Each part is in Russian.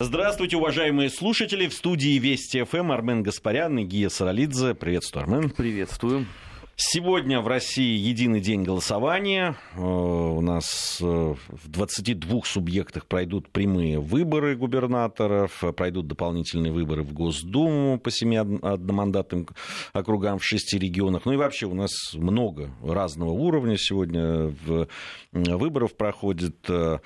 Здравствуйте, уважаемые слушатели. В студии Вести ФМ Армен Гаспарян и Гия Саралидзе. Приветствую, Армен. Приветствую. Сегодня в России единый день голосования. Э, у нас э, в 22 субъектах пройдут прямые выборы губернаторов, пройдут дополнительные выборы в Госдуму по семи одномандатным округам в шести регионах. Ну и вообще у нас много разного уровня сегодня выборов проходит. Э,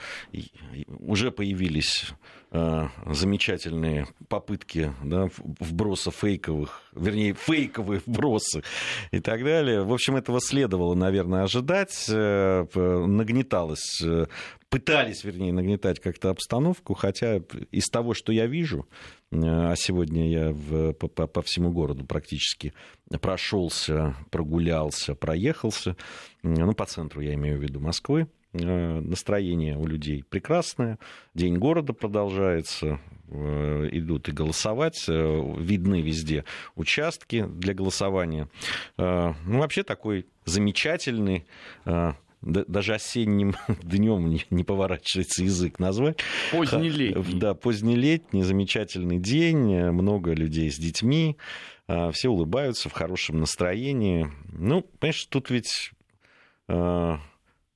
уже появились Э, замечательные попытки да, вброса фейковых, вернее, фейковые вбросы и так далее. В общем, этого следовало, наверное, ожидать. Э, нагнеталось э, пытались, вернее, нагнетать как-то обстановку, хотя из того, что я вижу, а сегодня я в, по, по всему городу практически прошелся, прогулялся, проехался, ну, по центру я имею в виду Москвы, Э, настроение у людей прекрасное, День города продолжается, э, идут и голосовать, э, видны везде участки для голосования. Ну, вообще такой замечательный даже осенним днем не поворачивается язык назвать. Позднелетний. Да, позднелетний, замечательный день, много людей с детьми, все улыбаются в хорошем настроении. Ну, понимаешь, тут ведь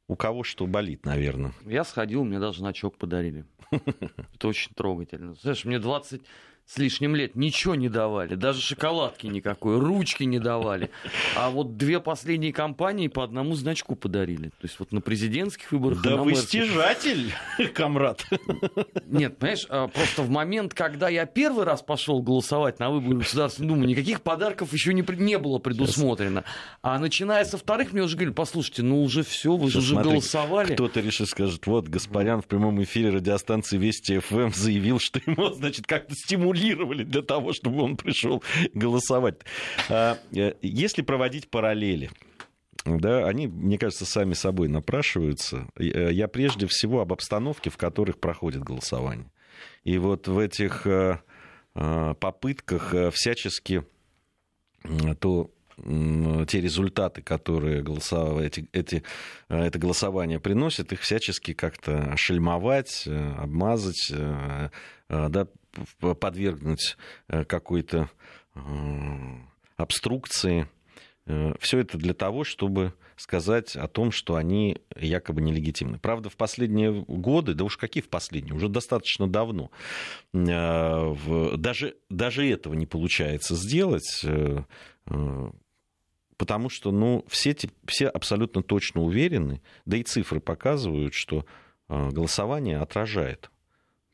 у кого что болит, наверное. Я сходил, мне даже значок подарили. Это очень трогательно. Знаешь, мне 20 с лишним лет ничего не давали, даже шоколадки никакой, ручки не давали. А вот две последние кампании по одному значку подарили. То есть вот на президентских выборах... Да вы стяжатель, комрад. Нет, понимаешь, а, просто в момент, когда я первый раз пошел голосовать на выборы Государственной Думы, никаких подарков еще не, не было предусмотрено. А начиная со вторых, мне уже говорили, послушайте, ну уже все, вы же уже голосовали. Кто-то решит, скажет, вот, Гаспарян в прямом эфире радиостанции Вести ФМ заявил, что ему, значит, как-то стимулировать стимулировали для того, чтобы он пришел голосовать. А, э, если проводить параллели, да, они, мне кажется, сами собой напрашиваются. Э, я прежде всего об обстановке, в которых проходит голосование. И вот в этих э, попытках всячески то те результаты, которые голосовали, эти, эти, это голосование приносит, их всячески как-то шельмовать, обмазать, да, подвергнуть э, какой-то э, обструкции. Э, Все это для того, чтобы сказать о том, что они якобы нелегитимны. Правда, в последние годы, да уж какие в последние, уже достаточно давно, даже, даже этого не получается сделать, потому что ну, все, все абсолютно точно уверены, да и цифры показывают, что голосование отражает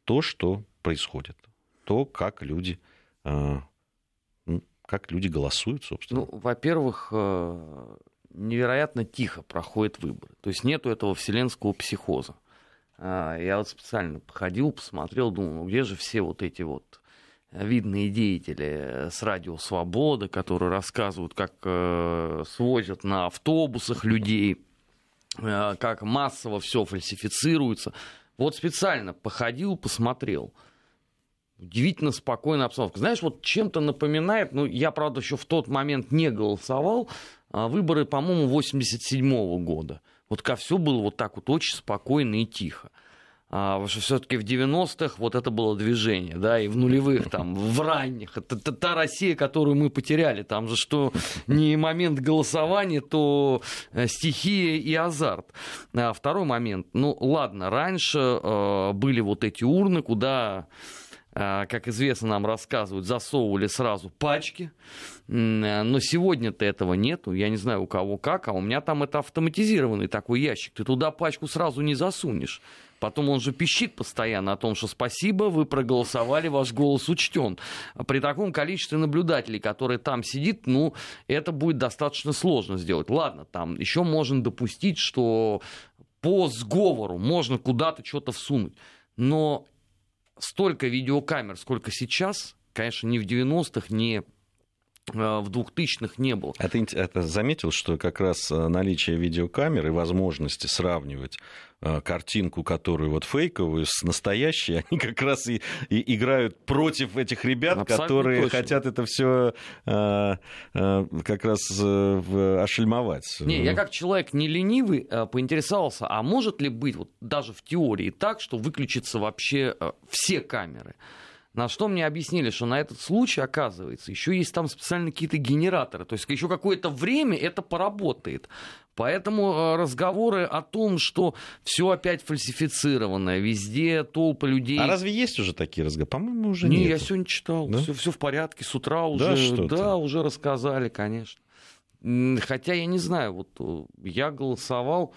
то, что происходит то, как люди, э, как люди голосуют, собственно. Ну, во-первых, э, невероятно тихо проходят выборы. То есть нету этого вселенского психоза. А, я вот специально походил, посмотрел, думал, ну где же все вот эти вот видные деятели с радио «Свобода», которые рассказывают, как э, свозят на автобусах людей, как массово все фальсифицируется. Вот специально походил, посмотрел – удивительно спокойная обстановка. Знаешь, вот чем-то напоминает, ну, я, правда, еще в тот момент не голосовал, а выборы, по-моему, 87 -го года. Вот как все было вот так вот очень спокойно и тихо. А, что все-таки в 90-х вот это было движение, да, и в нулевых, там, в ранних. Это, это та Россия, которую мы потеряли. Там же что не момент голосования, то э, стихия и азарт. А второй момент. Ну, ладно, раньше э, были вот эти урны, куда как известно, нам рассказывают, засовывали сразу пачки, но сегодня-то этого нету, я не знаю у кого как, а у меня там это автоматизированный такой ящик, ты туда пачку сразу не засунешь. Потом он же пищит постоянно о том, что спасибо, вы проголосовали, ваш голос учтен. При таком количестве наблюдателей, которые там сидит, ну, это будет достаточно сложно сделать. Ладно, там еще можно допустить, что по сговору можно куда-то что-то всунуть. Но столько видеокамер, сколько сейчас, конечно, ни в 90-х, ни в 2000-х не было. А ты это заметил, что как раз наличие видеокамер и возможности сравнивать Э, картинку, которую вот фейковую, с настоящей, они как раз и, и играют против этих ребят, Абсолютно которые точно. хотят это все э, э, как раз э, ошельмовать. Не, я как человек не ленивый э, поинтересовался, а может ли быть вот даже в теории так, что выключатся вообще э, все камеры? На что мне объяснили, что на этот случай, оказывается, еще есть там специально какие-то генераторы. То есть еще какое-то время это поработает. Поэтому э, разговоры о том, что все опять фальсифицированное, везде толпы людей. А разве есть уже такие разговоры? По-моему, уже нет. Не, я сегодня читал. Да? Все, все в порядке. С утра уже. Да, да, уже рассказали, конечно. Хотя я не знаю, вот э, я голосовал,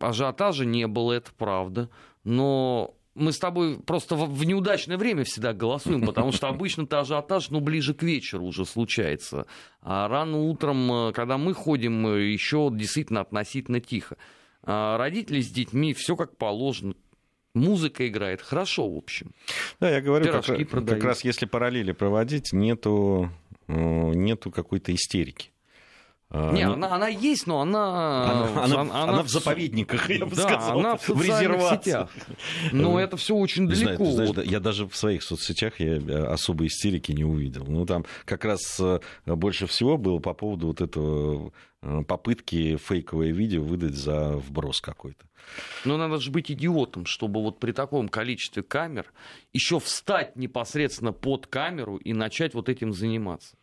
ажиотажа не было, это правда. Но мы с тобой просто в неудачное время всегда голосуем, потому что обычно-то ажиотаж, ну, ближе к вечеру уже случается. А рано утром, э, когда мы ходим, э, еще действительно относительно тихо. А родители с детьми, все как положено. Музыка играет хорошо, в общем. Да, я говорю, как, как раз если параллели проводить, нету, э, нету какой-то истерики. А, не, она, она есть, но она... Она, она, она, она в заповедниках, я бы да, сказал, она в, в резервациях. Но это все очень не далеко. Знаю, знаешь, вот... Я даже в своих соцсетях я особой истерики не увидел. Ну, там как раз э, больше всего было по поводу вот этого э, попытки фейковое видео выдать за вброс какой-то. Но надо же быть идиотом, чтобы вот при таком количестве камер еще встать непосредственно под камеру и начать вот этим заниматься.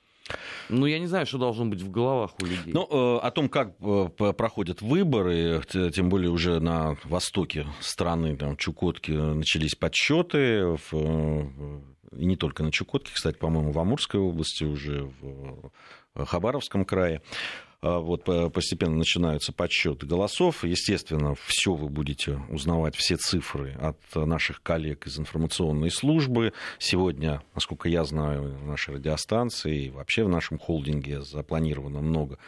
Ну, я не знаю, что должно быть в головах у людей. Ну, э, о том, как э, проходят выборы, тем более уже на востоке страны, там, Чукотки, начались подсчеты, и не только на Чукотке, кстати, по-моему, в Амурской области, уже в Хабаровском крае. А, вот постепенно начинаются подсчеты голосов. Естественно, все вы будете узнавать, все цифры от наших коллег из информационной службы. Сегодня, насколько я знаю, в нашей радиостанции и вообще в нашем холдинге запланировано много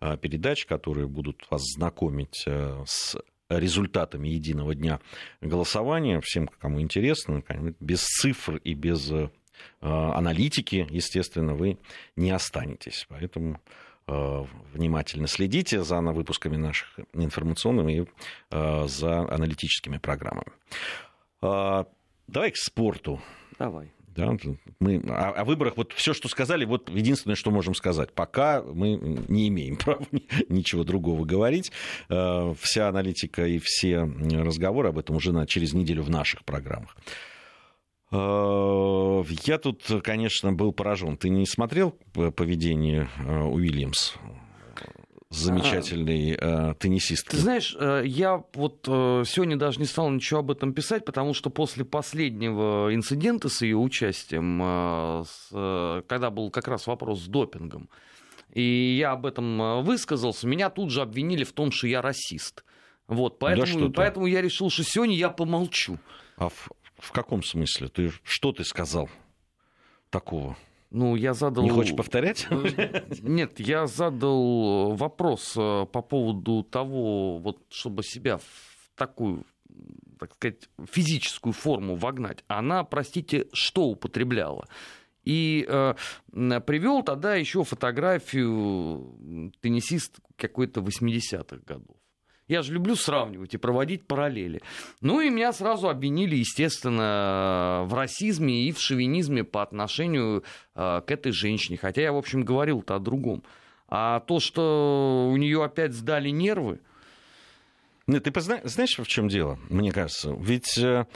а, передач, которые будут вас знакомить а, с результатами единого дня голосования. Всем, кому интересно, без цифр и без аналитики, естественно, вы не останетесь. Поэтому Э, внимательно следите за выпусками наших информационных и э, за аналитическими программами. Э, давай к спорту. Давай. Да, мы о, о выборах, вот все, что сказали, вот единственное, что можем сказать. Пока мы не имеем права ничего другого говорить. Вся аналитика и все разговоры об этом уже на, через неделю в наших программах. Э, я тут, конечно, был поражен. Ты не смотрел поведение э, Уильямс? замечательный э, теннисист. Ты знаешь, э, я вот сегодня даже не стал ничего об этом писать, потому что после последнего инцидента с ее участием, с, когда был как раз вопрос с допингом, и я об этом высказался, меня тут же обвинили в том, что я расист. Вот, поэтому, да поэтому я решил, что сегодня я помолчу. А в каком смысле? Ты что ты сказал такого? Ну, я задал... Не хочешь повторять? Э, нет, я задал вопрос э, по поводу того, вот, чтобы себя в такую, так сказать, физическую форму вогнать. Она, простите, что употребляла? И э, привел тогда еще фотографию теннисист какой-то 80-х годов. Я же люблю сравнивать и проводить параллели. Ну и меня сразу обвинили, естественно, в расизме и в шовинизме по отношению э, к этой женщине. Хотя я, в общем, говорил-то о другом. А то, что у нее опять сдали нервы. Нет, ты знаешь, в чем дело, мне кажется? Ведь э,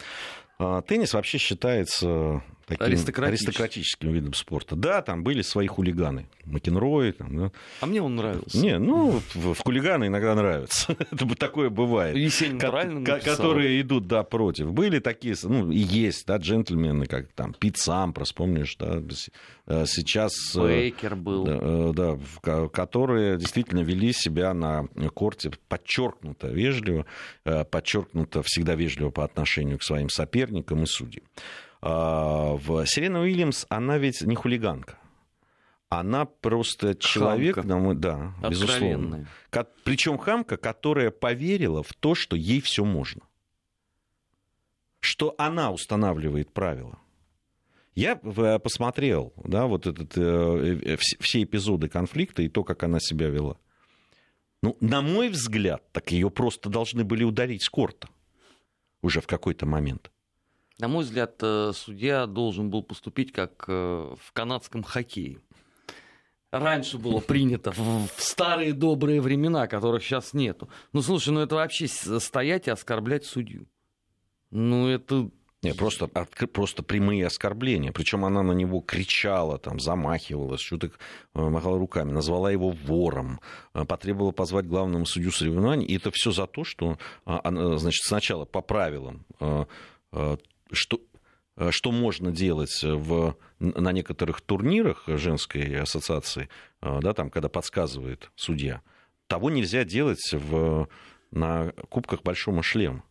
а, теннис вообще считается таким Аристократический. аристократическим видом спорта. Да, там были свои хулиганы. Макенрой. Там, да. А мне он нравился. Не, ну, в, в хулиганы иногда нравится. Это такое бывает. Есенин Ко- правильно написал. Которые идут, да, против. Были такие, ну, и есть, да, джентльмены, как там Пит Сампрос, помнишь, да, э, сейчас... Э, Бейкер был. Да, э, да, которые действительно вели себя на корте подчеркнуто вежливо, подчеркнуто всегда вежливо по отношению к своим соперникам и судьям. А, в Сирена Уильямс, она ведь не хулиганка. Она просто человек, хамка. да, безусловно. Причем хамка, которая поверила в то, что ей все можно. Что она устанавливает правила. Я посмотрел, да, вот этот, э, все эпизоды конфликта и то, как она себя вела. Ну, на мой взгляд, так ее просто должны были ударить с корта уже в какой-то момент. На мой взгляд, э, судья должен был поступить как э, в канадском хоккее. Раньше было принято, в старые добрые времена, которых сейчас нету. Ну, слушай, ну это вообще стоять и оскорблять судью. Ну, это не, просто, просто прямые оскорбления. Причем она на него кричала, там, замахивалась, что-то э, махала руками, назвала его вором, потребовала позвать главному судью соревнований. И это все за то, что а, она, значит, сначала по правилам, что, что можно делать в, на некоторых турнирах женской ассоциации, да, там, когда подсказывает судья, того нельзя делать в, на Кубках Большого шлема.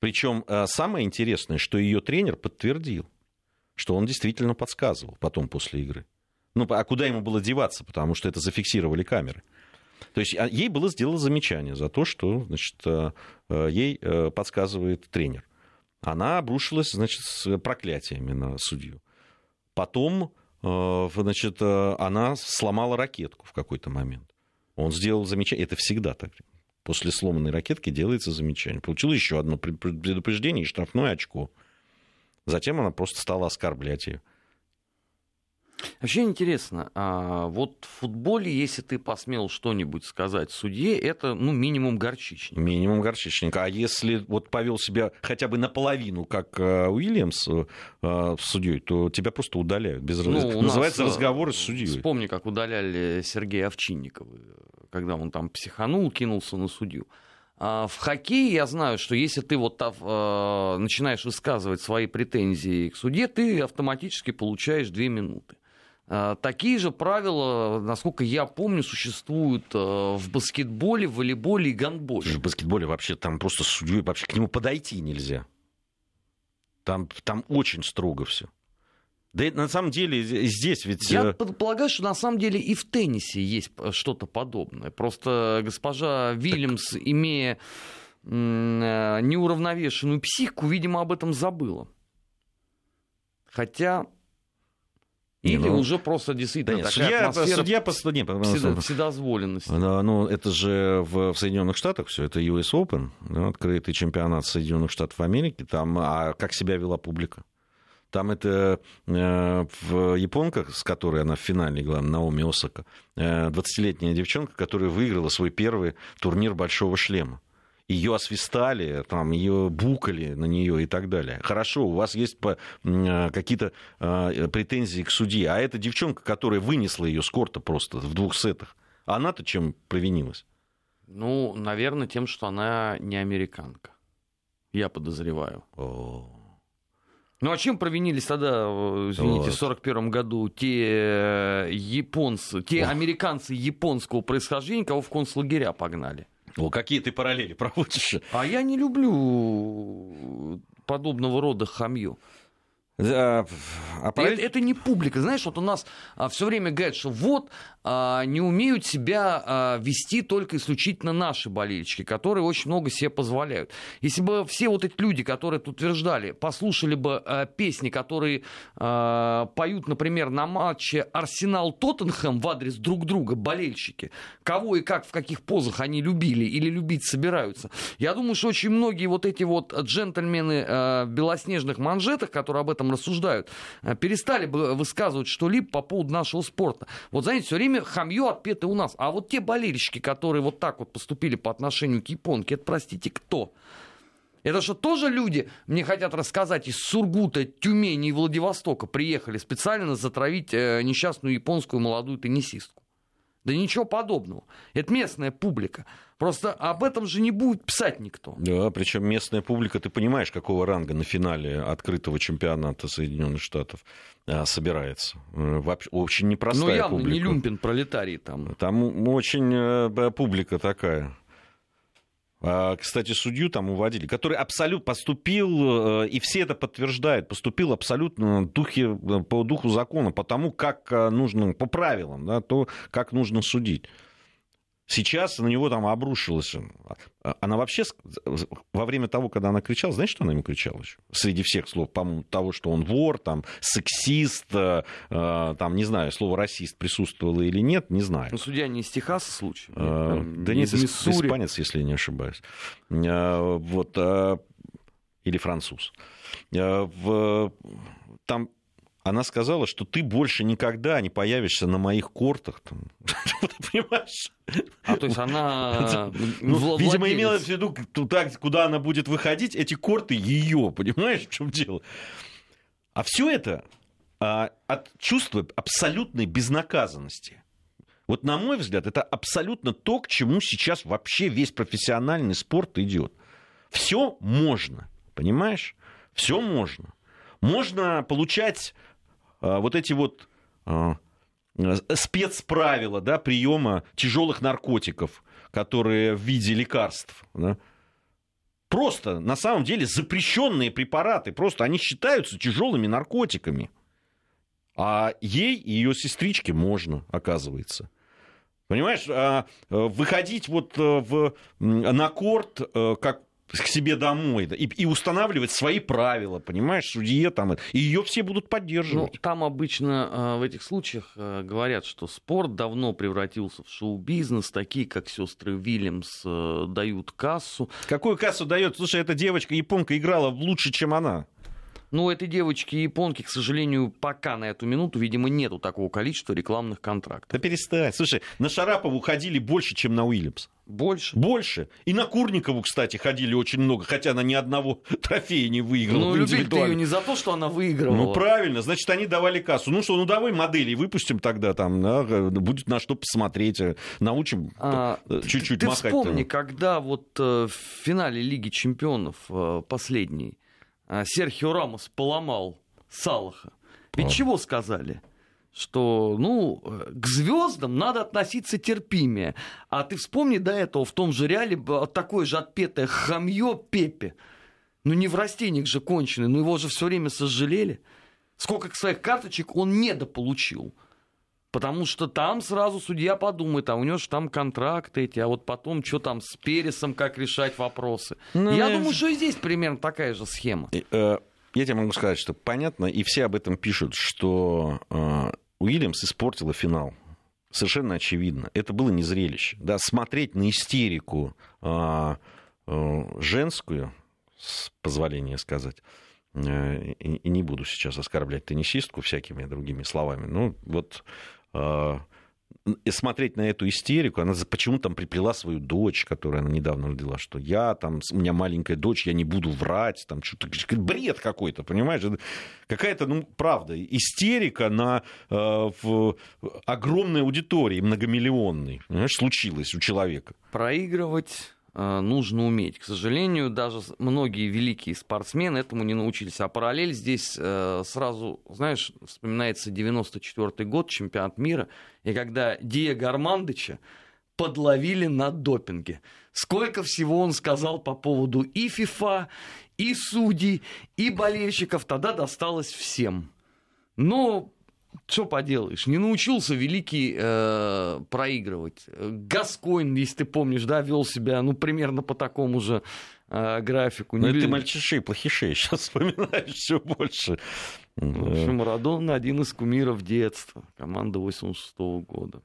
Причем э, самое интересное, что ее тренер подтвердил, что он действительно подсказывал потом после игры. Ну, а куда ему было деваться, потому что это зафиксировали камеры. То есть а, ей было сделано замечание за то, что значит, э, э, ей подсказывает тренер. Она обрушилась значит, с проклятиями на судью. Потом значит, она сломала ракетку в какой-то момент. Он сделал замечание. Это всегда так после сломанной ракетки делается замечание. Получила еще одно предупреждение и штрафное очко. Затем она просто стала оскорблять ее. Вообще интересно, а вот в футболе, если ты посмел что-нибудь сказать судье, это ну, минимум горчичник. Минимум горчичник. А если вот повел себя хотя бы наполовину, как э, Уильямс э, с судьей, то тебя просто удаляют. Без... Ну, Называется нас, разговоры с судьей. Вспомни, как удаляли Сергея Овчинникова, когда он там психанул, кинулся на судью. А в хоккее я знаю, что если ты вот э, начинаешь высказывать свои претензии к суде, ты автоматически получаешь две минуты. Э, такие же правила, насколько я помню, существуют э, в баскетболе, волейболе и гандболе. В баскетболе вообще там просто судьей вообще к нему подойти нельзя. Там, там очень строго все. Да и на самом деле здесь ведь... Я э, предполагаю, что на самом деле и в теннисе есть что-то подобное. Просто госпожа Вильямс, имея э, неуравновешенную психику, видимо, об этом забыла. Хотя или ну, уже просто действительно да, такая судья, судья по не, вседо, вседозволенности. Да, ну, это же в, в Соединенных Штатах все, это US Open, да, открытый чемпионат Соединенных Штатов Америки, там, а как себя вела публика? Там это э, в японках, с которой она в финале играла, Наоми Осака, э, 20-летняя девчонка, которая выиграла свой первый турнир «Большого шлема» ее освистали, там, ее букали на нее и так далее. Хорошо, у вас есть э, какие-то э, претензии к судье, а эта девчонка, которая вынесла ее с корта просто в двух сетах, она-то чем провинилась? Ну, наверное, тем, что она не американка. Я подозреваю. О. Ну а чем провинились тогда, извините, вот. в 1941 году те японцы, те Ох. американцы японского происхождения, кого в концлагеря погнали? Ну, какие ты параллели проводишь? А я не люблю подобного рода хамью. А, а это, это не публика. Знаешь, вот у нас а, все время говорят, что вот а, не умеют себя а, вести только исключительно наши болельщики, которые очень много себе позволяют. Если бы все вот эти люди, которые тут утверждали, послушали бы а, песни, которые а, поют, например, на матче Арсенал-Тоттенхэм в адрес друг друга, болельщики, кого и как, в каких позах они любили или любить собираются. Я думаю, что очень многие вот эти вот джентльмены а, в белоснежных манжетах, которые об этом этом рассуждают, э, перестали бы высказывать что-либо по поводу нашего спорта. Вот, знаете, все время хамье отпеты у нас. А вот те болельщики, которые вот так вот поступили по отношению к японке, это, простите, кто? Это что тоже люди мне хотят рассказать из Сургута, Тюмени и Владивостока приехали специально затравить э, несчастную японскую молодую теннисистку. Да ничего подобного. Это местная публика. Просто об этом же не будет писать никто. Да, причем местная публика, ты понимаешь, какого ранга на финале открытого чемпионата Соединенных Штатов а, собирается. Э, вообще, очень непростая публика. Ну, явно публика. не люмпин пролетарий там. Там очень э, публика такая. А, кстати, судью там уводили, который абсолютно поступил, э, и все это подтверждают, поступил абсолютно духе, э, по духу закона, по тому, как э, нужно, по правилам, да, то, как нужно судить. Сейчас на него там обрушилась. А, она вообще во время того, когда она кричала, знаешь, что она ему кричала еще? Среди всех слов, по-моему, того, что он вор, там, сексист, э, э, там, не знаю, слово расист присутствовало или нет, не знаю. Ну, судья не из Техаса случай? Э, да нет, испанец, если не ошибаюсь. Вот, или француз. Там она сказала, что ты больше никогда не появишься на моих кортах. Понимаешь? А то есть она... Ну, видимо, имела в виду, туда, куда она будет выходить, эти корты ее, понимаешь, в чем дело? А все это а, от чувства абсолютной безнаказанности. Вот, на мой взгляд, это абсолютно то, к чему сейчас вообще весь профессиональный спорт идет. Все можно, понимаешь? Все можно. Можно получать вот эти вот а, спецправила да, приема тяжелых наркотиков, которые в виде лекарств. Да, просто на самом деле запрещенные препараты, просто они считаются тяжелыми наркотиками. А ей и ее сестричке можно, оказывается. Понимаешь, а, выходить вот э, в, на корт, э, как к себе домой да, и, и устанавливать свои правила, понимаешь, судье там, и ее все будут поддерживать. Ну, там обычно э, в этих случаях э, говорят, что спорт давно превратился в шоу-бизнес, такие как сестры Вильямс э, дают кассу. Какую кассу дает? Слушай, эта девочка японка играла лучше, чем она. Ну, у этой девочки японки, к сожалению, пока на эту минуту, видимо, нету такого количества рекламных контрактов. Да перестань. Слушай, на Шарапову ходили больше, чем на Уильямс. Больше? Больше. И на Курникову, кстати, ходили очень много, хотя она ни одного трофея не выиграла. Ну, любили ее не за то, что она выиграла. Ну, правильно. Значит, они давали кассу. Ну что, ну давай модели выпустим тогда там, да, будет на что посмотреть, э, научим а, чуть-чуть ты махать. Ты вспомни, когда вот э, в финале Лиги Чемпионов э, последний Серхио Рамос поломал Салаха. Ведь а. чего сказали? что, ну, к звездам надо относиться терпимее. А ты вспомни до этого в том же реале такое же отпетое хамье Пепе. Ну, не в растениях же конченый, но его же все время сожалели. Сколько своих карточек он недополучил. Потому что там сразу судья подумает, а у него же там контракты эти, а вот потом что там с Пересом, как решать вопросы. Ну, Я думаю, что и здесь примерно такая же схема. Э, я тебе могу сказать, что понятно, и все об этом пишут, что э, Уильямс испортила финал. Совершенно очевидно. Это было не зрелище. Да, смотреть на истерику э, женскую, с позволения сказать, и не буду сейчас оскорблять теннисистку всякими другими словами. Ну, вот и смотреть на эту истерику, она почему там приплела свою дочь, которую она недавно родила, что я там, у меня маленькая дочь, я не буду врать, там что-то, бред какой-то, понимаешь? Какая-то, ну, правда, истерика на э, в огромной аудитории, многомиллионной, понимаешь, случилась у человека. Проигрывать нужно уметь. К сожалению, даже многие великие спортсмены этому не научились. А параллель здесь э, сразу, знаешь, вспоминается 94 год, чемпионат мира, и когда Диего Армандыча подловили на допинге. Сколько всего он сказал по поводу и ФИФА, и судей, и болельщиков, тогда досталось всем. Но что поделаешь, не научился великий э, проигрывать. Гаскоин, если ты помнишь, да, вел себя, ну, примерно по такому же э, графику. Ну, ты мальчишей, плохишей сейчас вспоминаешь все больше. В общем, Марадон один из кумиров детства, команда 86 -го года.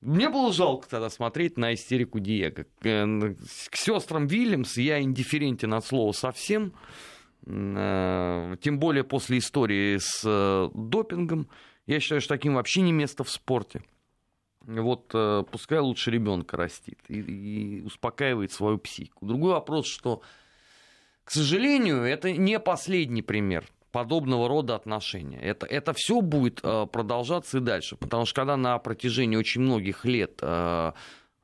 Мне было жалко тогда смотреть на истерику Диего. К, к сестрам Вильямс я индифферентен от слова совсем. Э, тем более после истории с э, допингом. Я считаю, что таким вообще не место в спорте. Вот э, пускай лучше ребенка растит и, и успокаивает свою психику. Другой вопрос, что, к сожалению, это не последний пример подобного рода отношения. Это, это все будет продолжаться и дальше, потому что когда на протяжении очень многих лет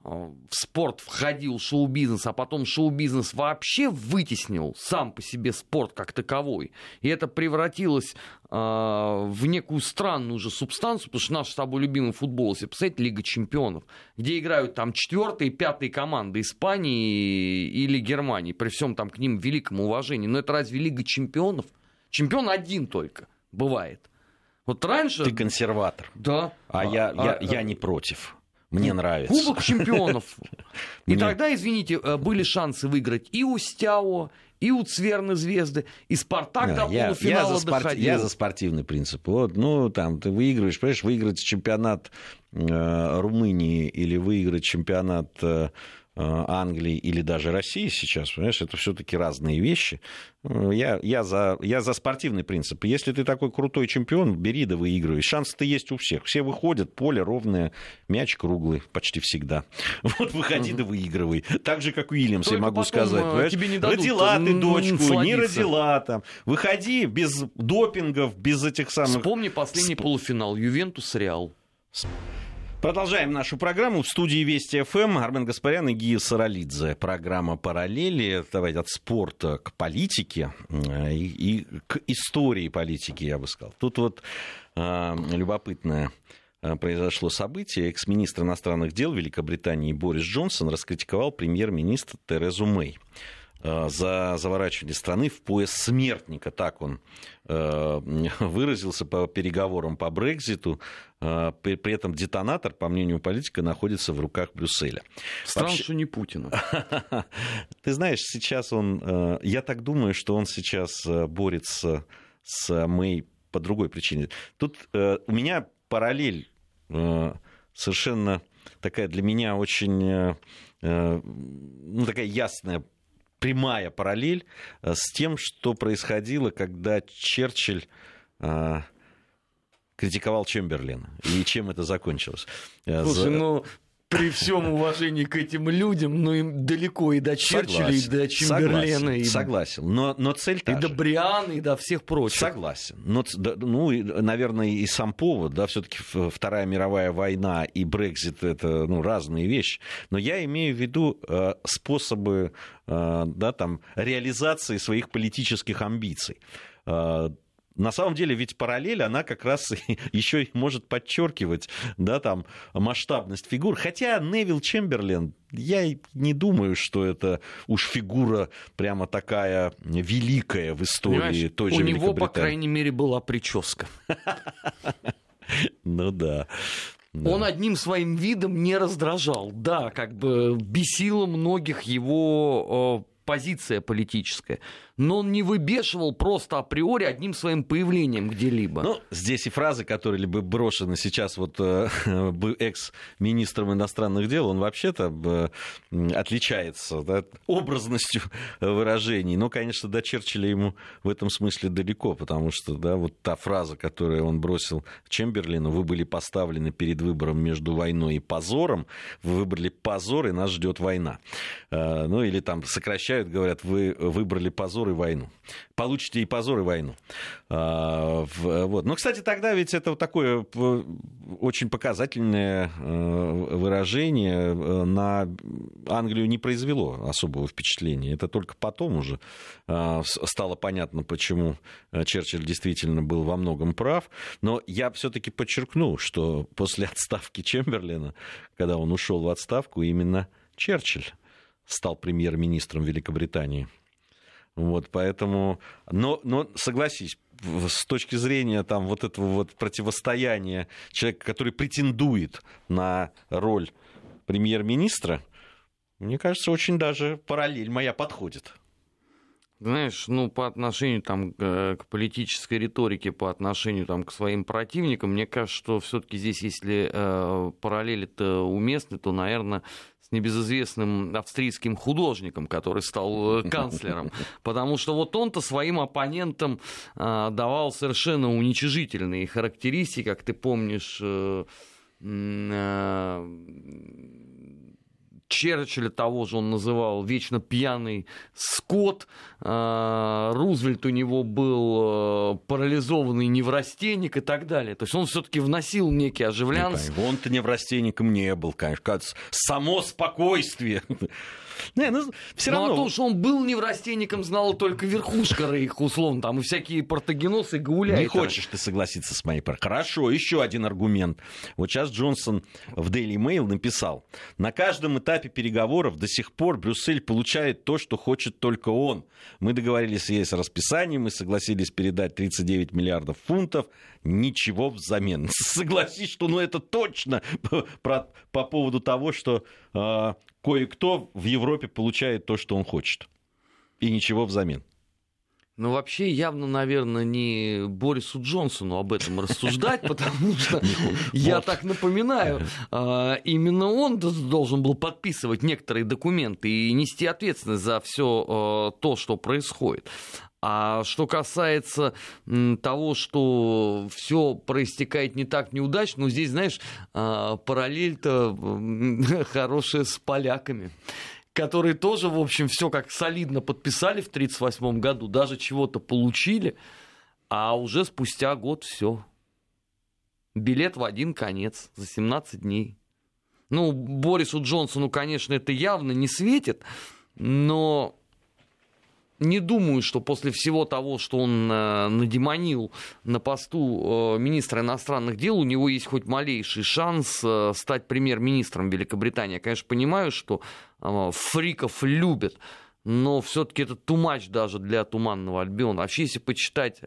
в спорт входил шоу-бизнес, а потом шоу-бизнес вообще вытеснил сам по себе спорт как таковой. И это превратилось э, в некую странную уже субстанцию, потому что наш с тобой любимый футбол, если посмотреть, Лига чемпионов, где играют там четвертые, пятые команды Испании или Германии, при всем там к ним великом уважении. Но это разве Лига чемпионов? Чемпион один только бывает. Вот раньше... Ты консерватор. Да. А, а я, я, а, я не против. Мне нравится. Кубок чемпионов. И тогда, извините, э, были шансы выиграть и у Стяо, и у Цверны Звезды, и Спартак да, до полуфинала я за, спорт, доходил. я за спортивный принцип. Вот, ну, там, ты выигрываешь, понимаешь, выиграть чемпионат э, Румынии или выиграть чемпионат Э, Англии или даже России сейчас, понимаешь, это все-таки разные вещи. Э, я, я, за, я за спортивный принцип. Если ты такой крутой чемпион, бери да выигрывай. Шанс-то есть у всех. Все выходят, поле ровное, мяч круглый почти всегда. Вот выходи да выигрывай. Так же, как Уильямс, я могу сказать. Э, тебе не дадут родила ты дочку, не родила там. Выходи без допингов, без этих самых... Вспомни последний Сп... полуфинал. Ювентус-Реал. Продолжаем нашу программу. В студии Вести ФМ Армен Гаспарян и Гия Саралидзе. Программа «Параллели». Давайте от спорта к политике э, и, и к истории политики, я бы сказал. Тут вот э, любопытное э, произошло событие. Экс-министр иностранных дел Великобритании Борис Джонсон раскритиковал премьер-министра Терезу Мэй. Э, за заворачивание страны в пояс смертника, так он э, выразился по переговорам по Брекзиту. Э, при этом детонатор, по мнению политика, находится в руках Брюсселя. Странно, Вообще... что не Путина. Ты знаешь, сейчас он... Я так думаю, что он сейчас борется с Мэй по другой причине. Тут у меня параллель совершенно такая для меня очень ну, такая ясная прямая параллель э, с тем, что происходило, когда Черчилль э, критиковал Чемберлина. И чем это закончилось? Э, Слушай, За... ну, при всем уважении к этим людям, но им далеко и до Черчилля, и до Чемберлена. Согласен, и... согласен. Но, но цель та И же. до Бриана, и до всех прочих. Согласен. Но, ну, наверное, и сам повод, да, все-таки Вторая мировая война и Брекзит это ну, разные вещи. Но я имею в виду э, способы э, да, там, реализации своих политических амбиций. На самом деле ведь параллель, она как раз еще и может подчеркивать да, там, масштабность фигур. Хотя Невил Чемберлен, я не думаю, что это уж фигура прямо такая великая в истории Понимаешь, той же У него, по крайней мере, была прическа. Ну да. Да. Он одним своим видом не раздражал. Да, как бы бесило многих его позиция политическая но он не выбешивал просто априори одним своим появлением где-либо. Ну, здесь и фразы, которые либо брошены сейчас вот э, экс-министром иностранных дел, он вообще-то э, отличается да, образностью выражений. Но, конечно, до Черчилля ему в этом смысле далеко, потому что да, вот та фраза, которую он бросил Чемберлину, вы были поставлены перед выбором между войной и позором, вы выбрали позор, и нас ждет война. Э, ну, или там сокращают, говорят, вы выбрали позор, позор и войну. Получите и позор, и войну. А, вот. Но, кстати, тогда ведь это вот такое очень показательное э, выражение э, на Англию не произвело особого впечатления. Это только потом уже а, стало понятно, почему Черчилль действительно был во многом прав. Но я все-таки подчеркну, что после отставки Чемберлина, когда он ушел в отставку, именно Черчилль стал премьер-министром Великобритании. Вот, поэтому, но, но согласись, с точки зрения там, вот этого вот противостояния человека, который претендует на роль премьер-министра, мне кажется, очень даже параллель моя подходит. Знаешь, ну, по отношению там, к политической риторике, по отношению там, к своим противникам, мне кажется, что все-таки здесь, если э, параллели-то уместны, то, наверное, с небезызвестным австрийским художником, который стал э, канцлером. Потому что вот он-то своим оппонентам э, давал совершенно уничижительные характеристики, как ты помнишь, э, э, Черчилля того же он называл вечно пьяный скот. А, Рузвельт у него был э, парализованный неврастенник и так далее. То есть он все-таки вносил некий оживлянс. Ну, он-то неврастенником не был, конечно. Само спокойствие. Не, ну, все равно... Ну, а то, что он был неврастенником, знала только верхушка Рейха, условно, там и всякие портогеносы, гауляйтеры. Не хочешь ты согласиться с моей парой. Хорошо, еще один аргумент. Вот сейчас Джонсон в Daily Mail написал, на каждом этапе переговоров до сих пор Брюссель получает то, что хочет только он. Мы договорились с ЕС о расписании, мы согласились передать 39 9 миллиардов фунтов, ничего взамен. Согласись, что ну это точно про, по поводу того, что э, кое-кто в Европе получает то, что он хочет. И ничего взамен. Ну, вообще, явно, наверное, не Борису Джонсону об этом рассуждать, потому что, я так напоминаю, а, именно он должен был подписывать некоторые документы и нести ответственность за все а, то, что происходит. А что касается того, что все проистекает не так неудачно, ну здесь, знаешь, а, параллель-то хорошая с поляками которые тоже, в общем, все как солидно подписали в 1938 году, даже чего-то получили, а уже спустя год все. Билет в один конец за 17 дней. Ну, Борису Джонсону, конечно, это явно не светит, но не думаю, что после всего того, что он э, надемонил на посту э, министра иностранных дел, у него есть хоть малейший шанс э, стать премьер-министром Великобритании. Я, конечно, понимаю, что фриков любят, но все-таки это тумач даже для Туманного Альбиона. Вообще, если почитать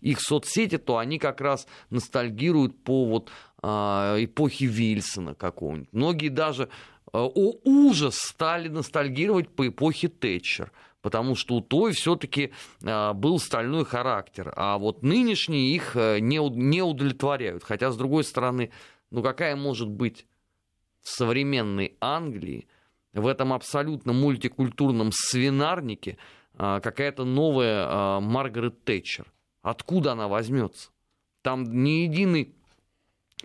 их соцсети, то они как раз ностальгируют по вот эпохе Вильсона какого-нибудь. Многие даже о ужас стали ностальгировать по эпохе Тэтчер потому что у той все-таки а, был стальной характер, а вот нынешние их э, не, удовлетворяют. Хотя, с другой стороны, ну какая может быть в современной Англии, в этом абсолютно мультикультурном свинарнике а, какая-то новая Маргарет Тэтчер? Откуда она возьмется? Там ни единый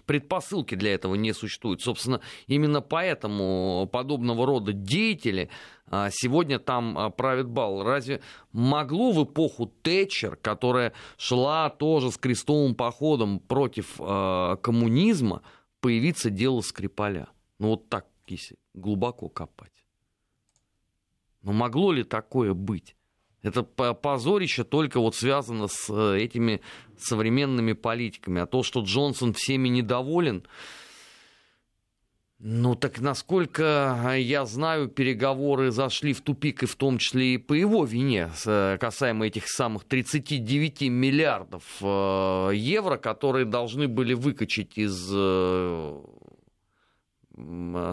предпосылки для этого не существуют. Собственно, именно поэтому подобного рода деятели а, сегодня там а, правят бал. Разве могло в эпоху Тэтчер, которая шла тоже с крестовым походом против э, коммунизма, появиться дело Скрипаля? Ну вот так, если глубоко копать. Но могло ли такое быть? Это позорище только вот связано с э, этими современными политиками. А то, что Джонсон всеми недоволен, ну так насколько я знаю, переговоры зашли в тупик, и в том числе и по его вине, э, касаемо этих самых 39 миллиардов э, евро, которые должны были выкачать из,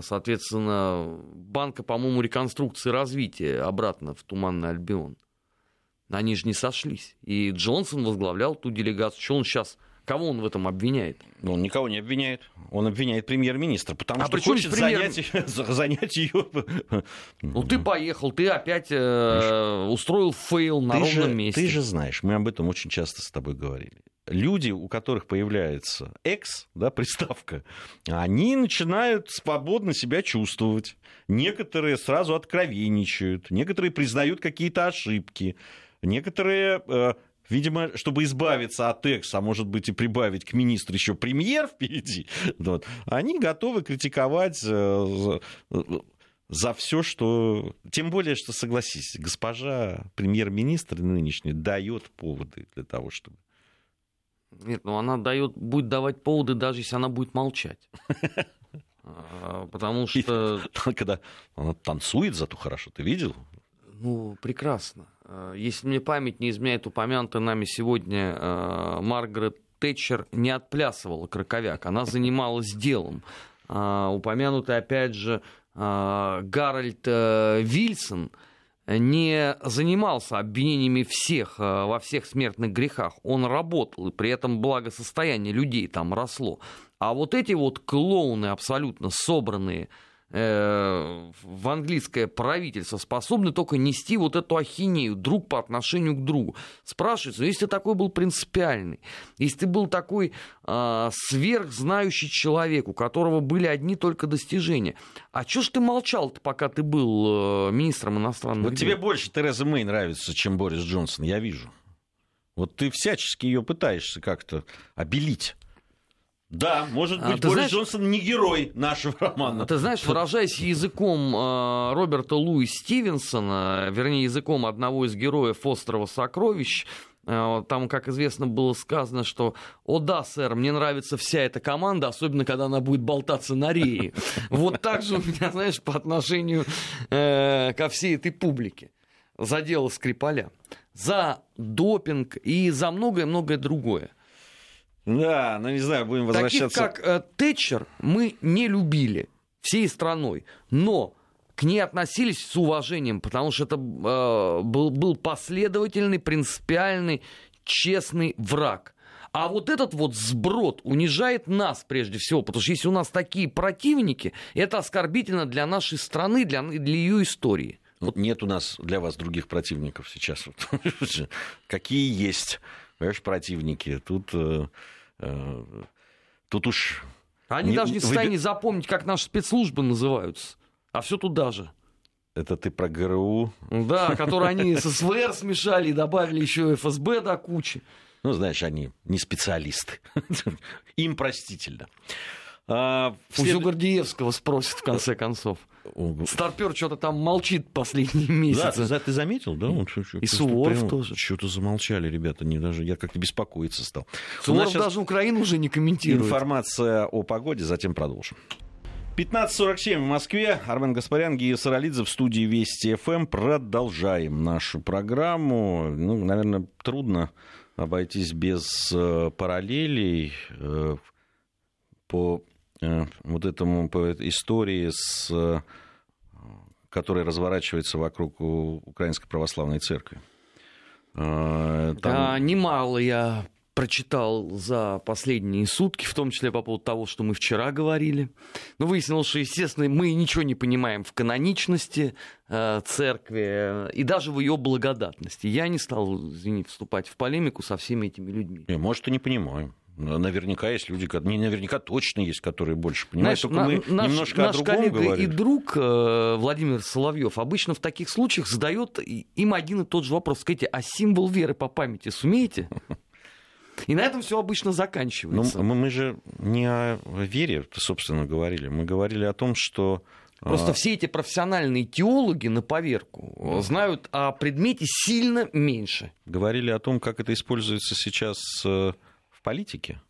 соответственно, банка, по-моему, реконструкции развития обратно в Туманный Альбион. Они же не сошлись. И Джонсон возглавлял ту делегацию. Что он сейчас... Кого он в этом обвиняет? Ну, он никого не обвиняет. Он обвиняет премьер-министра, потому а что хочет премьер... занять, занять ее. Ну, ты поехал, ты опять э, устроил fail на ты ровном же, месте. Ты же знаешь, мы об этом очень часто с тобой говорили. Люди, у которых появляется экс, да, приставка, они начинают свободно себя чувствовать. Некоторые сразу откровенничают, некоторые признают какие-то ошибки. Некоторые э, видимо, чтобы избавиться от экса, а может быть и прибавить к министру еще премьер впереди, вот, они готовы критиковать за, за все, что... Тем более, что, согласись, госпожа премьер-министр нынешняя дает поводы для того, чтобы... Нет, ну она дает, будет давать поводы, даже если она будет молчать. А, потому что... Когда она танцует зато хорошо, ты видел? Ну, прекрасно. Э, если мне память не изменяет, упомянутая нами сегодня э, Маргарет Тэтчер не отплясывала краковяк, она занималась делом. Э, упомянутый, опять же, Гарольд Вильсон не занимался обвинениями всех во всех смертных грехах. Он работал, и при этом благосостояние людей там росло. А вот эти вот клоуны абсолютно собранные, в английское правительство способны только нести вот эту ахинею друг по отношению к другу. Спрашивается, если ты такой был принципиальный, если ты был такой э, сверхзнающий человек, у которого были одни только достижения, а чё ж ты молчал пока ты был э, министром иностранных вот дел? тебе больше Тереза Мэй нравится, чем Борис Джонсон, я вижу. Вот ты всячески ее пытаешься как-то обелить. Да, может а, быть, а, Борис знаешь, Джонсон не герой нашего романа. Ты знаешь, выражаясь языком э, Роберта Луи Стивенсона, вернее, языком одного из героев «Острова сокровищ», э, там, как известно, было сказано, что «О да, сэр, мне нравится вся эта команда, особенно, когда она будет болтаться на рее». Вот так же у меня, знаешь, по отношению э, ко всей этой публике. за дело Скрипаля, за допинг и за многое-многое другое. Да, ну не знаю, будем возвращаться. Таких как э, Тэтчер мы не любили всей страной, но к ней относились с уважением, потому что это э, был, был последовательный, принципиальный, честный враг. А вот этот вот сброд унижает нас прежде всего, потому что если у нас такие противники, это оскорбительно для нашей страны, для, для ее истории. Вот нет у нас для вас других противников сейчас. Какие есть, понимаешь, противники? Тут, э, тут уж... Они не, даже не в состоянии вы... запомнить, как наши спецслужбы называются. А все туда же. Это ты про ГРУ? Да, которые они с СВР смешали и добавили еще ФСБ до кучи. Ну, знаешь, они не специалисты. Им простительно. А, Пусть у Гордеевского спросят, в конце концов. Старпер что-то там молчит последние месяцы. Да, ты заметил, да? Он, что, и Суворов тоже. Что-то замолчали ребята, не даже, я как-то беспокоиться стал. Суворов даже Украину уже не комментирует. Информация о погоде, затем продолжим. 15.47 в Москве. Армен Гаспарян, Гия Саралидзе в студии Вести ФМ. Продолжаем нашу программу. Ну, наверное, трудно обойтись без э, параллелей э, по вот этому истории, с, э, которая разворачивается вокруг Украинской Православной Церкви. Э, там... Да, немало я прочитал за последние сутки, в том числе по поводу того, что мы вчера говорили. Но выяснилось, что, естественно, мы ничего не понимаем в каноничности э, церкви и даже в ее благодатности. Я не стал, извини, вступать в полемику со всеми этими людьми. Может, и не понимаем. Наверняка есть люди, не наверняка точно есть, которые больше понимают. Знаешь, Только на, мы наш, немножко наш о другом коллега говорим. и друг э, Владимир Соловьев обычно в таких случаях задает им один и тот же вопрос. Скажите, а символ веры по памяти сумеете? И на этом все обычно заканчивается. Ну, мы же не о вере, собственно, говорили. Мы говорили о том, что Просто а... все эти профессиональные теологи на поверку знают о предмете сильно меньше. Говорили о том, как это используется сейчас э, в политике.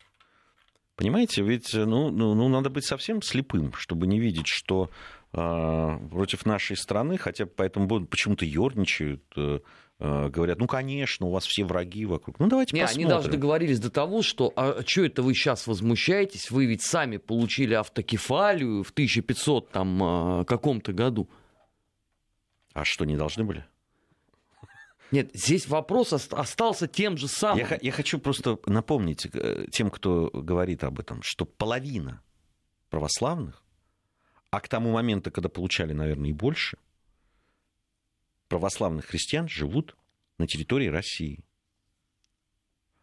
Понимаете, ведь ну, ну, ну, надо быть совсем слепым, чтобы не видеть, что э, против нашей страны, хотя по этому поводу почему-то ерничают, э, Э, говорят, ну, конечно, у вас все враги вокруг. Ну, давайте Не, посмотрим. Они даже договорились до того, что, а что это вы сейчас возмущаетесь, вы ведь сами получили автокефалию в 1500 там, э, каком-то году. А что, не должны были? Нет, здесь вопрос остался тем же самым. Я, я хочу просто напомнить э, тем, кто говорит об этом, что половина православных, а к тому моменту, когда получали, наверное, и больше – православных христиан живут на территории России.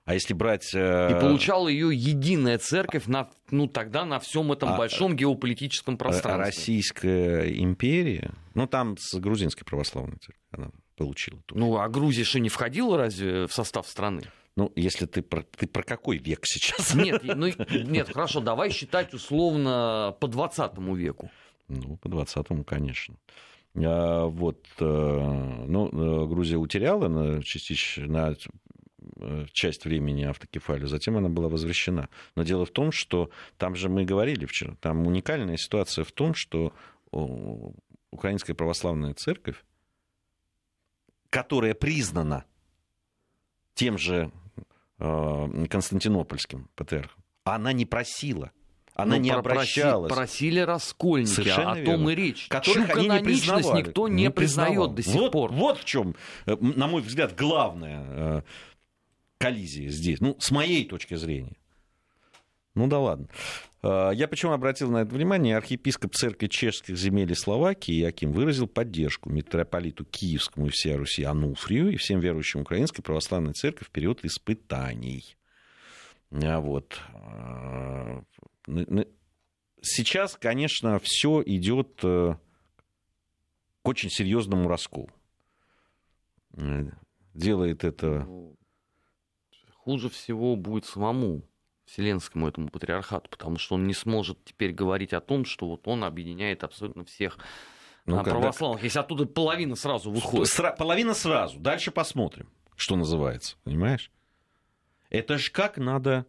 А если брать... Э, И получала ее единая церковь на, ну, тогда на всем этом а, большом геополитическом э, пространстве. Российская империя, ну там с грузинской православной церковью она получила. Тоже. Ну а Грузия еще не входила разве в состав страны? Ну, если ты про, ты про какой век сейчас? Нет, ну, нет, хорошо, давай считать условно по 20 веку. Ну, по 20-му, конечно. А, вот, э, ну, э, Грузия утеряла на, частично, на э, часть времени автокефалию, затем она была возвращена. Но дело в том, что там же мы говорили вчера, там уникальная ситуация в том, что Украинская православная церковь, которая признана тем же Константинопольским патриархом, она не просила она ну, не обращалась. Просили раскольники, Совершенно о том и речь. Которых Чью они не никто не, не признает до сих вот, пор. Вот в чем, э, на мой взгляд, главная э, коллизия здесь. Ну, с моей точки зрения. Ну да ладно. Э, я почему обратил на это внимание? Архиепископ церкви чешских земель и Словакии Яким выразил поддержку митрополиту Киевскому и всей Руси Ануфрию и всем верующим Украинской Православной Церкви в период испытаний. Вот. Сейчас, конечно, все идет э, к очень серьезному расколу. Э, делает это... Ну, хуже всего будет самому Вселенскому этому патриархату, потому что он не сможет теперь говорить о том, что вот он объединяет абсолютно всех ну, православных, если оттуда половина сразу выходит. Сра- половина сразу, дальше посмотрим, что называется, понимаешь? Это же как надо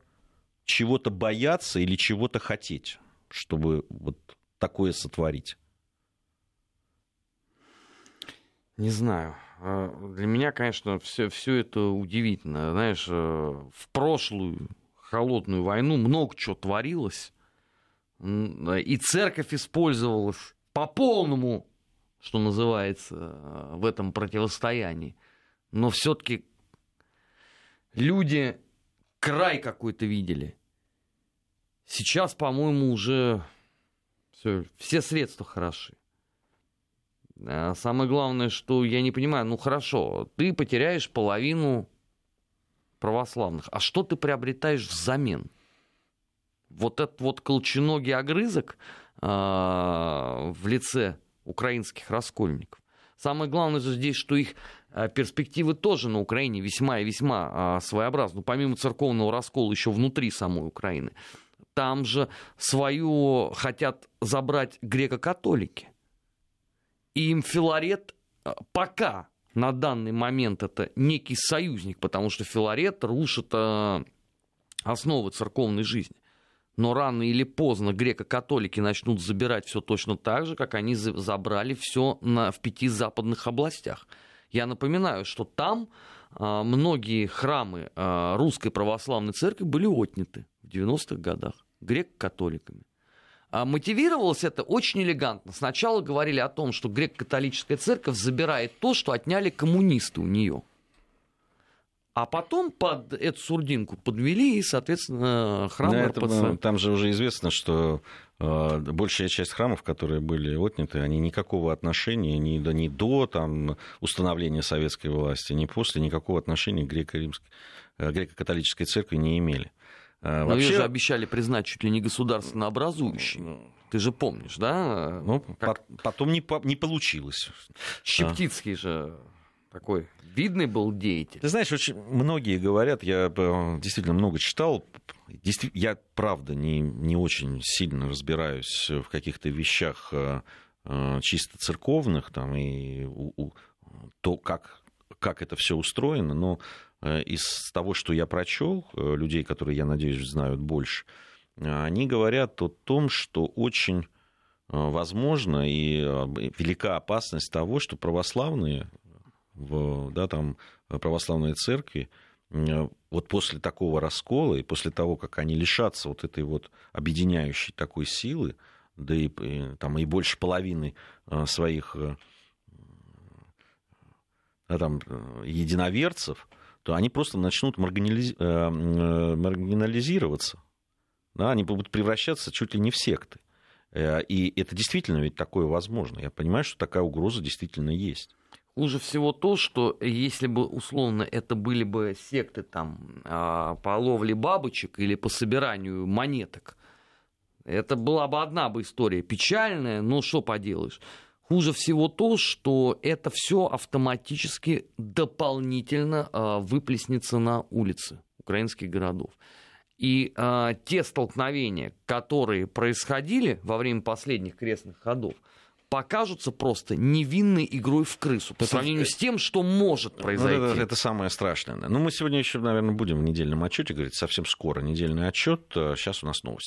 чего-то бояться или чего-то хотеть, чтобы вот такое сотворить? Не знаю. А, для меня, конечно, все, все это удивительно. Знаешь, э, в прошлую холодную войну много чего творилось. И церковь использовалась по полному, что называется, э, в этом противостоянии. Но все-таки люди край какой-то видели. Сейчас, по-моему, уже все, все средства хороши. А самое главное, что я не понимаю, ну хорошо, ты потеряешь половину православных, а что ты приобретаешь взамен? Вот этот вот колченогий огрызок э, в лице украинских раскольников. Самое главное же здесь, что их а, перспективы тоже на Украине весьма и весьма а, своеобразны. Помимо церковного раскола еще внутри самой Украины. Там же свою хотят забрать греко-католики. И им Филарет а, пока на данный момент это некий союзник, потому что Филарет рушит основы церковной жизни но рано или поздно греко-католики начнут забирать все точно так же, как они забрали все на, в пяти западных областях. Я напоминаю, что там а, многие храмы а, русской православной церкви были отняты в 90-х годах греко-католиками. А мотивировалось это очень элегантно. Сначала говорили о том, что греко-католическая церковь забирает то, что отняли коммунисты у нее. А потом под эту сурдинку подвели и, соответственно, храм да, РПЦ. Это, там же уже известно, что э, большая часть храмов, которые были отняты, они никакого отношения ни до, ни до там, установления советской власти, ни после никакого отношения к греко-римской, э, греко-католической церкви не имели. Э, Но Вообще... ее же обещали признать чуть ли не государственно образующей. Ты же помнишь, да? Ну, как... потом не, по... не получилось. Щептицкий же такой видный был деятель. Ты знаешь, очень многие говорят, я э, действительно много читал, я, правда, не, не очень сильно разбираюсь в каких-то вещах э, э, чисто церковных, там, и у, у, то, как, как это все устроено, но из того, что я прочел, людей, которые, я надеюсь, знают больше, они говорят о том, что очень возможно и велика опасность того, что православные в да, там, православной церкви, э, вот после такого раскола и после того, как они лишатся вот этой вот объединяющей такой силы, да и, там, и больше половины э, своих э, да, там, единоверцев, то они просто начнут маргинализ... маргинализироваться. Да, они будут превращаться чуть ли не в секты. И это действительно ведь такое возможно. Я понимаю, что такая угроза действительно есть. Хуже всего то, что если бы условно это были бы секты там а, по ловле бабочек или по собиранию монеток, это была бы одна бы история печальная, но что поделаешь. Хуже всего то, что это все автоматически дополнительно а, выплеснется на улицы украинских городов. И э, те столкновения, которые происходили во время последних крестных ходов, покажутся просто невинной игрой в крысу по сравнению с тем, что может произойти. Ну, это, это самое страшное. Ну, мы сегодня еще, наверное, будем в недельном отчете говорить, совсем скоро недельный отчет. Сейчас у нас новости.